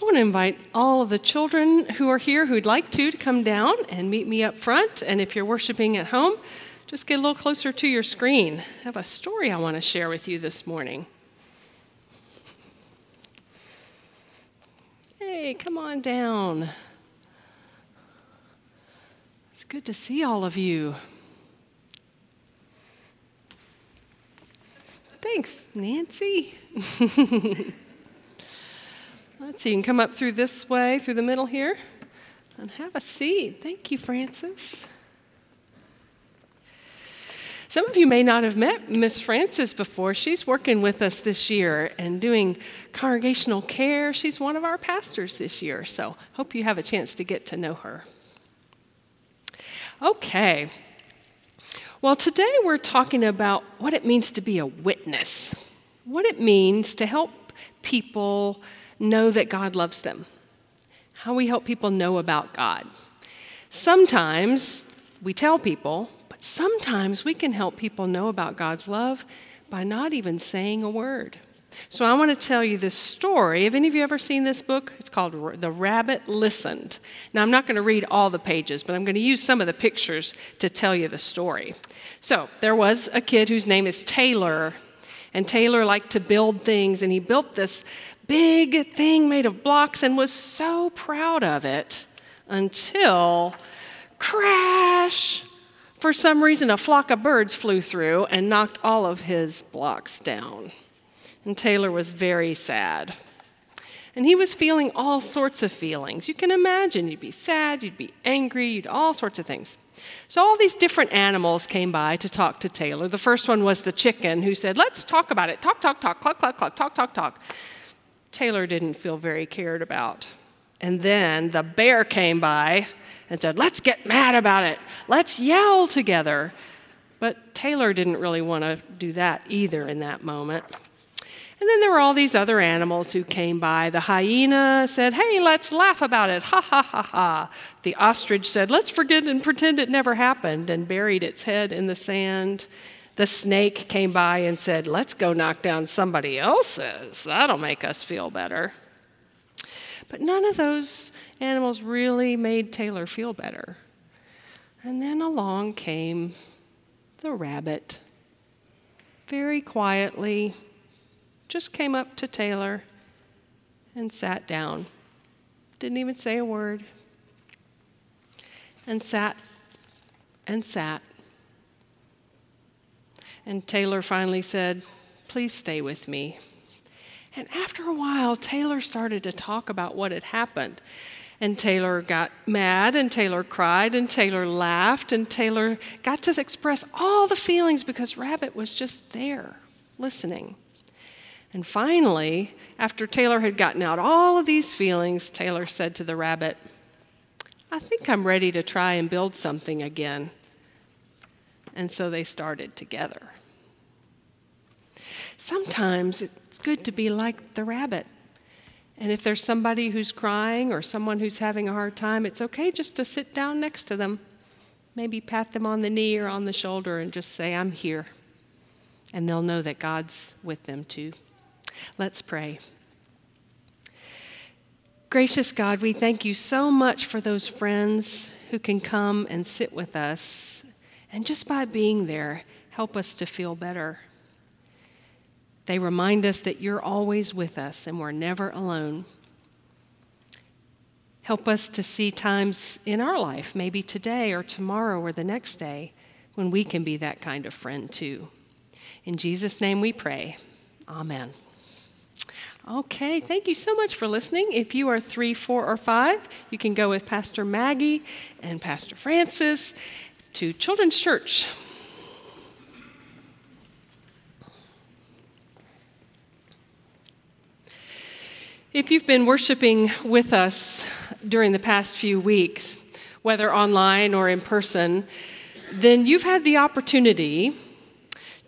I want to invite all of the children who are here who'd like to to come down and meet me up front. And if you're worshiping at home, just get a little closer to your screen. I have a story I want to share with you this morning. Hey, come on down. It's good to see all of you. Thanks, Nancy. Let's you can come up through this way, through the middle here, and have a seat. Thank you, Francis. Some of you may not have met Miss Francis before. She's working with us this year and doing congregational care. She's one of our pastors this year, so hope you have a chance to get to know her. Okay. Well, today we're talking about what it means to be a witness, what it means to help people know that God loves them, how we help people know about God. Sometimes we tell people, but sometimes we can help people know about God's love by not even saying a word. So I want to tell you this story. Have any of you ever seen this book? It's called The Rabbit Listened. Now, I'm not going to read all the pages, but I'm going to use some of the pictures to tell you the story. So, there was a kid whose name is Taylor, and Taylor liked to build things, and he built this big thing made of blocks and was so proud of it until crash for some reason, a flock of birds flew through and knocked all of his blocks down. And Taylor was very sad. And he was feeling all sorts of feelings. You can imagine you'd be sad, you'd be angry, you'd all sorts of things. So, all these different animals came by to talk to Taylor. The first one was the chicken who said, Let's talk about it. Talk, talk, talk, cluck, cluck, cluck, talk, talk, talk. Taylor didn't feel very cared about. And then the bear came by and said, Let's get mad about it. Let's yell together. But Taylor didn't really want to do that either in that moment. And then there were all these other animals who came by. The hyena said, Hey, let's laugh about it. Ha ha ha ha. The ostrich said, Let's forget and pretend it never happened, and buried its head in the sand. The snake came by and said, Let's go knock down somebody else's. That'll make us feel better. But none of those animals really made Taylor feel better. And then along came the rabbit. Very quietly, just came up to Taylor and sat down. Didn't even say a word. And sat and sat. And Taylor finally said, Please stay with me. And after a while, Taylor started to talk about what had happened. And Taylor got mad, and Taylor cried, and Taylor laughed, and Taylor got to express all the feelings because Rabbit was just there, listening. And finally, after Taylor had gotten out all of these feelings, Taylor said to the rabbit, I think I'm ready to try and build something again. And so they started together. Sometimes it's good to be like the rabbit. And if there's somebody who's crying or someone who's having a hard time, it's okay just to sit down next to them. Maybe pat them on the knee or on the shoulder and just say, I'm here. And they'll know that God's with them too. Let's pray. Gracious God, we thank you so much for those friends who can come and sit with us. And just by being there, help us to feel better. They remind us that you're always with us and we're never alone. Help us to see times in our life, maybe today or tomorrow or the next day, when we can be that kind of friend too. In Jesus' name we pray. Amen. Okay, thank you so much for listening. If you are three, four, or five, you can go with Pastor Maggie and Pastor Francis to Children's Church. If you've been worshiping with us during the past few weeks, whether online or in person, then you've had the opportunity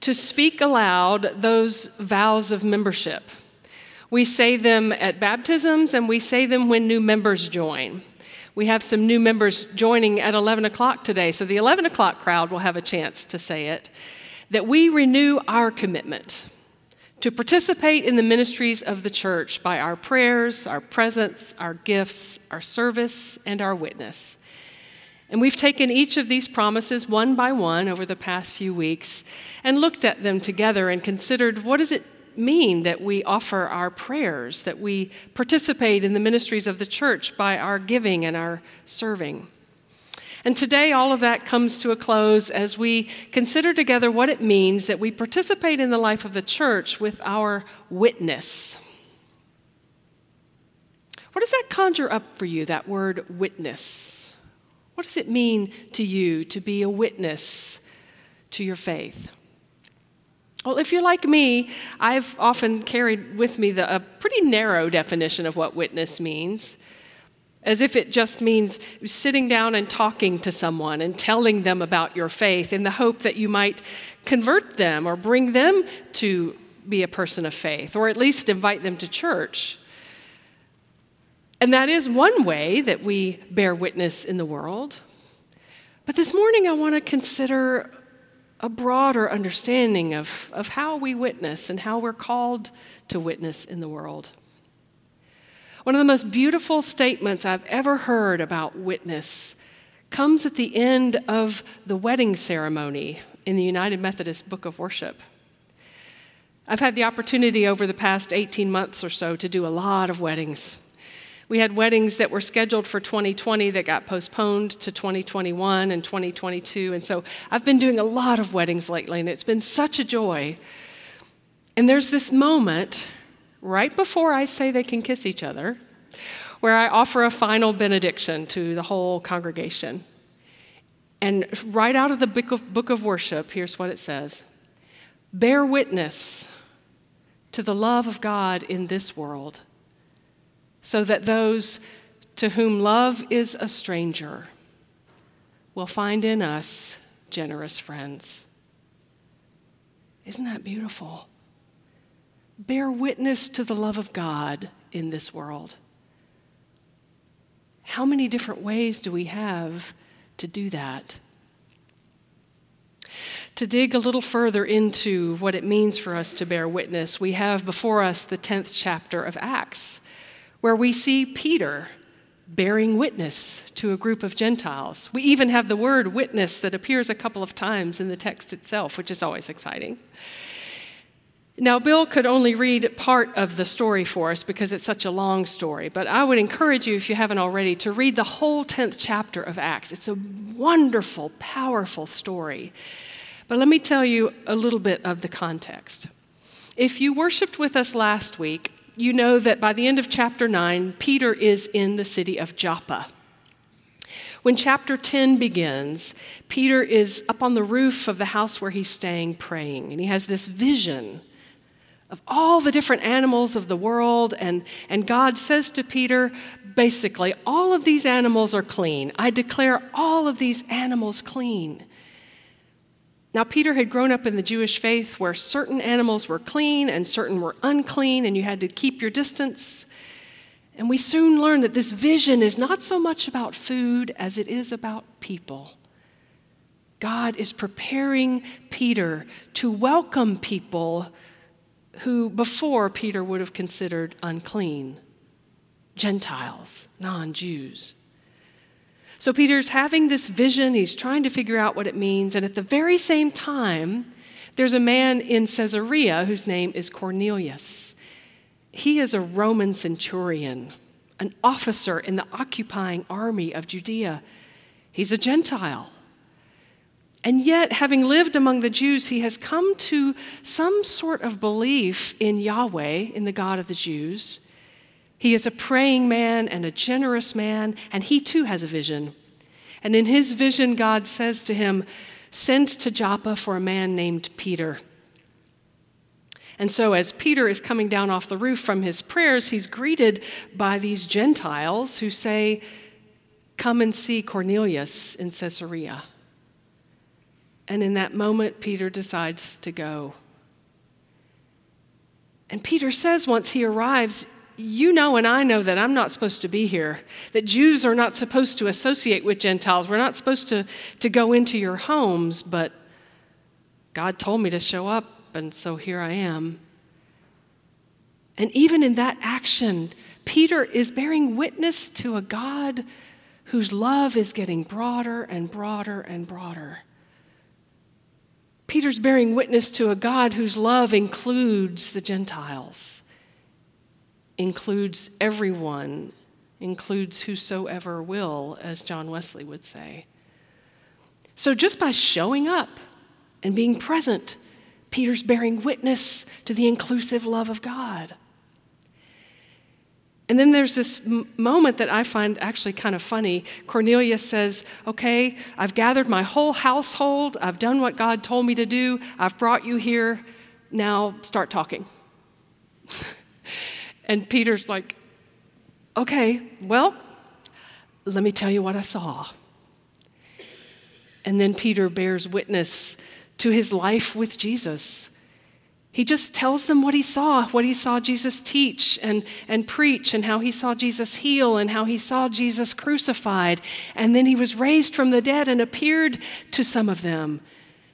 to speak aloud those vows of membership. We say them at baptisms and we say them when new members join. We have some new members joining at 11 o'clock today, so the 11 o'clock crowd will have a chance to say it. That we renew our commitment to participate in the ministries of the church by our prayers, our presence, our gifts, our service, and our witness. And we've taken each of these promises one by one over the past few weeks and looked at them together and considered what does it mean that we offer our prayers, that we participate in the ministries of the church by our giving and our serving. And today, all of that comes to a close as we consider together what it means that we participate in the life of the church with our witness. What does that conjure up for you, that word witness? What does it mean to you to be a witness to your faith? Well, if you're like me, I've often carried with me the, a pretty narrow definition of what witness means, as if it just means sitting down and talking to someone and telling them about your faith in the hope that you might convert them or bring them to be a person of faith, or at least invite them to church. And that is one way that we bear witness in the world. But this morning, I want to consider a broader understanding of, of how we witness and how we're called to witness in the world. One of the most beautiful statements I've ever heard about witness comes at the end of the wedding ceremony in the United Methodist Book of Worship. I've had the opportunity over the past 18 months or so to do a lot of weddings. We had weddings that were scheduled for 2020 that got postponed to 2021 and 2022. And so I've been doing a lot of weddings lately, and it's been such a joy. And there's this moment right before I say they can kiss each other where I offer a final benediction to the whole congregation. And right out of the book of, book of worship, here's what it says Bear witness to the love of God in this world so that those to whom love is a stranger will find in us generous friends. Isn't that beautiful? Bear witness to the love of God in this world. How many different ways do we have to do that? To dig a little further into what it means for us to bear witness, we have before us the 10th chapter of Acts where we see Peter bearing witness to a group of Gentiles. We even have the word witness that appears a couple of times in the text itself, which is always exciting. Now, Bill could only read part of the story for us because it's such a long story, but I would encourage you, if you haven't already, to read the whole 10th chapter of Acts. It's a wonderful, powerful story. But let me tell you a little bit of the context. If you worshiped with us last week, you know that by the end of chapter 9, Peter is in the city of Joppa. When chapter 10 begins, Peter is up on the roof of the house where he's staying praying, and he has this vision of all the different animals of the world. And, and God says to Peter, basically, all of these animals are clean. I declare all of these animals clean. Now, Peter had grown up in the Jewish faith where certain animals were clean and certain were unclean, and you had to keep your distance. And we soon learned that this vision is not so much about food as it is about people. God is preparing Peter to welcome people who before Peter would have considered unclean Gentiles, non Jews. So Peter's having this vision, he's trying to figure out what it means, and at the very same time, there's a man in Caesarea whose name is Cornelius. He is a Roman centurion, an officer in the occupying army of Judea. He's a Gentile. And yet, having lived among the Jews, he has come to some sort of belief in Yahweh, in the God of the Jews. He is a praying man and a generous man, and he too has a vision. And in his vision, God says to him, Send to Joppa for a man named Peter. And so, as Peter is coming down off the roof from his prayers, he's greeted by these Gentiles who say, Come and see Cornelius in Caesarea. And in that moment, Peter decides to go. And Peter says once he arrives, you know and I know that I'm not supposed to be here, that Jews are not supposed to associate with Gentiles. We're not supposed to, to go into your homes, but God told me to show up, and so here I am. And even in that action, Peter is bearing witness to a God whose love is getting broader and broader and broader. Peter's bearing witness to a God whose love includes the Gentiles, includes everyone, includes whosoever will, as John Wesley would say. So just by showing up and being present, Peter's bearing witness to the inclusive love of God. And then there's this m- moment that I find actually kind of funny. Cornelius says, Okay, I've gathered my whole household. I've done what God told me to do. I've brought you here. Now start talking. And Peter's like, Okay, well, let me tell you what I saw. And then Peter bears witness to his life with Jesus. He just tells them what he saw, what he saw Jesus teach and, and preach, and how he saw Jesus heal, and how he saw Jesus crucified. And then he was raised from the dead and appeared to some of them.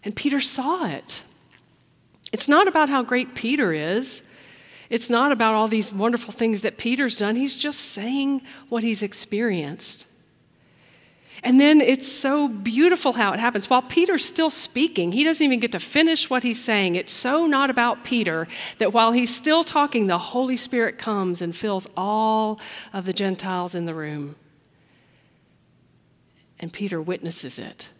And Peter saw it. It's not about how great Peter is. It's not about all these wonderful things that Peter's done. He's just saying what he's experienced. And then it's so beautiful how it happens. While Peter's still speaking, he doesn't even get to finish what he's saying. It's so not about Peter that while he's still talking, the Holy Spirit comes and fills all of the Gentiles in the room. And Peter witnesses it.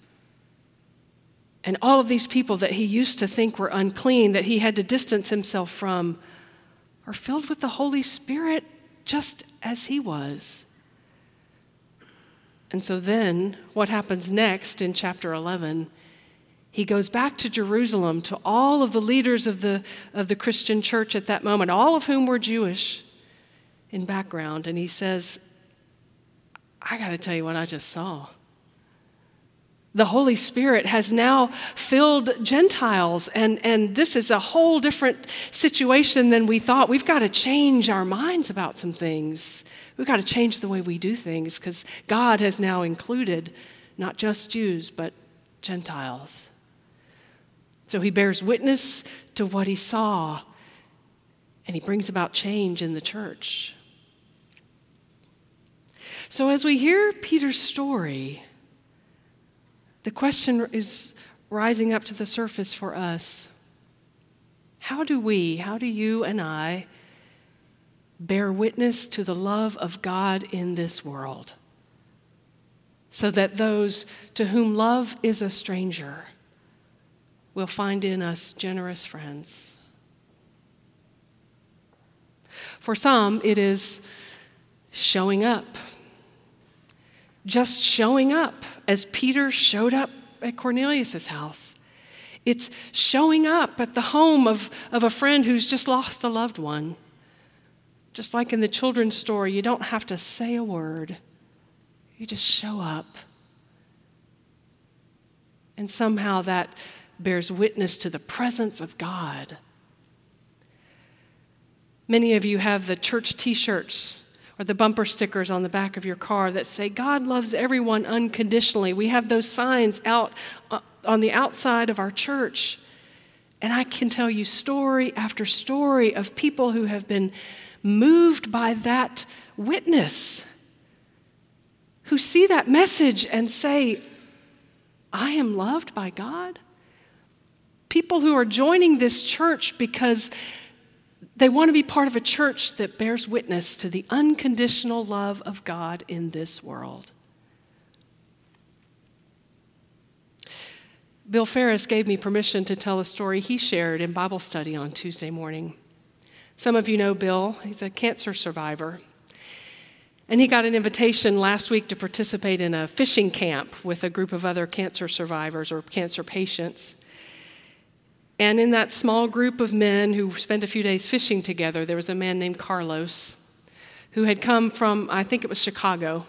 And all of these people that he used to think were unclean, that he had to distance himself from, are filled with the Holy Spirit just as he was. And so then, what happens next in chapter 11? He goes back to Jerusalem to all of the leaders of the, of the Christian church at that moment, all of whom were Jewish in background, and he says, I got to tell you what I just saw. The Holy Spirit has now filled Gentiles, and, and this is a whole different situation than we thought. We've got to change our minds about some things. We've got to change the way we do things because God has now included not just Jews, but Gentiles. So he bears witness to what he saw, and he brings about change in the church. So as we hear Peter's story, the question is rising up to the surface for us How do we, how do you and I, bear witness to the love of God in this world? So that those to whom love is a stranger will find in us generous friends. For some, it is showing up. Just showing up as Peter showed up at Cornelius' house. It's showing up at the home of, of a friend who's just lost a loved one. Just like in the children's story, you don't have to say a word, you just show up. And somehow that bears witness to the presence of God. Many of you have the church t shirts or the bumper stickers on the back of your car that say, God loves everyone unconditionally. We have those signs out uh, on the outside of our church. And I can tell you story after story of people who have been moved by that witness, who see that message and say, I am loved by God. People who are joining this church because they want to be part of a church that bears witness to the unconditional love of God in this world. Bill Ferris gave me permission to tell a story he shared in Bible study on Tuesday morning. Some of you know Bill, he's a cancer survivor. And he got an invitation last week to participate in a fishing camp with a group of other cancer survivors or cancer patients. And in that small group of men who spent a few days fishing together, there was a man named Carlos who had come from, I think it was Chicago.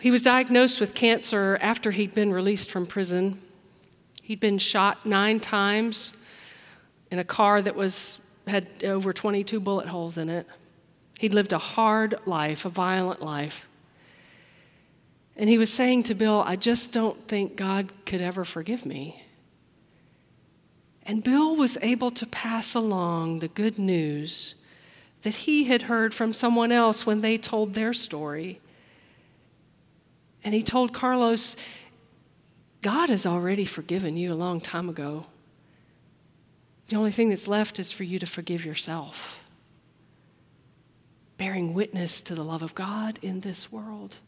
He was diagnosed with cancer after he'd been released from prison. He'd been shot nine times in a car that was, had over 22 bullet holes in it. He'd lived a hard life, a violent life. And he was saying to Bill, I just don't think God could ever forgive me. And Bill was able to pass along the good news that he had heard from someone else when they told their story. And he told Carlos, God has already forgiven you a long time ago. The only thing that's left is for you to forgive yourself, bearing witness to the love of God in this world.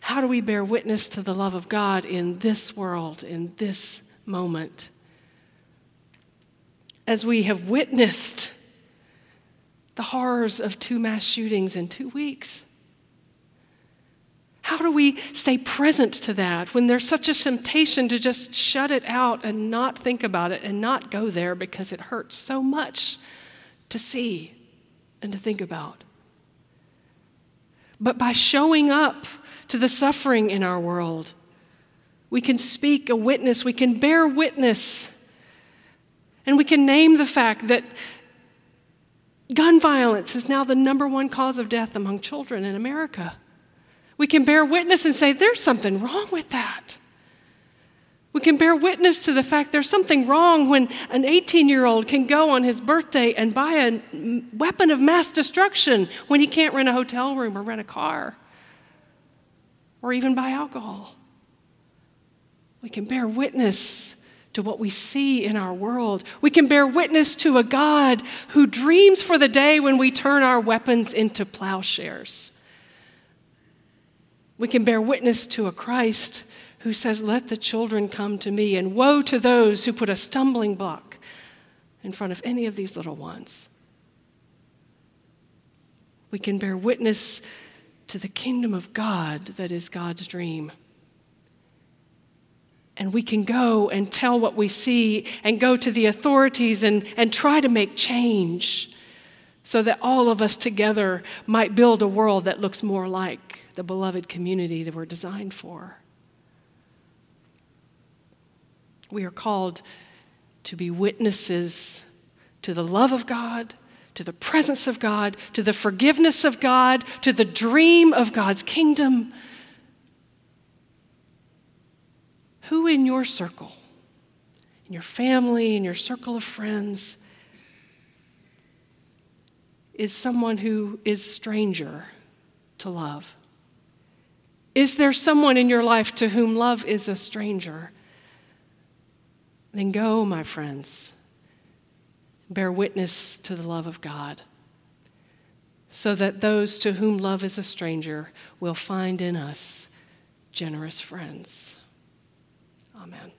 How do we bear witness to the love of God in this world, in this moment? As we have witnessed the horrors of two mass shootings in two weeks. How do we stay present to that when there's such a temptation to just shut it out and not think about it and not go there because it hurts so much to see and to think about? But by showing up to the suffering in our world, we can speak a witness, we can bear witness, and we can name the fact that gun violence is now the number one cause of death among children in America. We can bear witness and say, there's something wrong with that. We can bear witness to the fact there's something wrong when an 18 year old can go on his birthday and buy a weapon of mass destruction when he can't rent a hotel room or rent a car or even buy alcohol. We can bear witness to what we see in our world. We can bear witness to a God who dreams for the day when we turn our weapons into plowshares. We can bear witness to a Christ who says, Let the children come to me, and woe to those who put a stumbling block in front of any of these little ones. We can bear witness to the kingdom of God that is God's dream. And we can go and tell what we see and go to the authorities and, and try to make change so that all of us together might build a world that looks more like the beloved community that we're designed for. We are called to be witnesses to the love of God, to the presence of God, to the forgiveness of God, to the dream of God's kingdom. Who in your circle, in your family, in your circle of friends, is someone who is stranger to love? Is there someone in your life to whom love is a stranger? Then go, my friends, bear witness to the love of God, so that those to whom love is a stranger will find in us generous friends. Amen.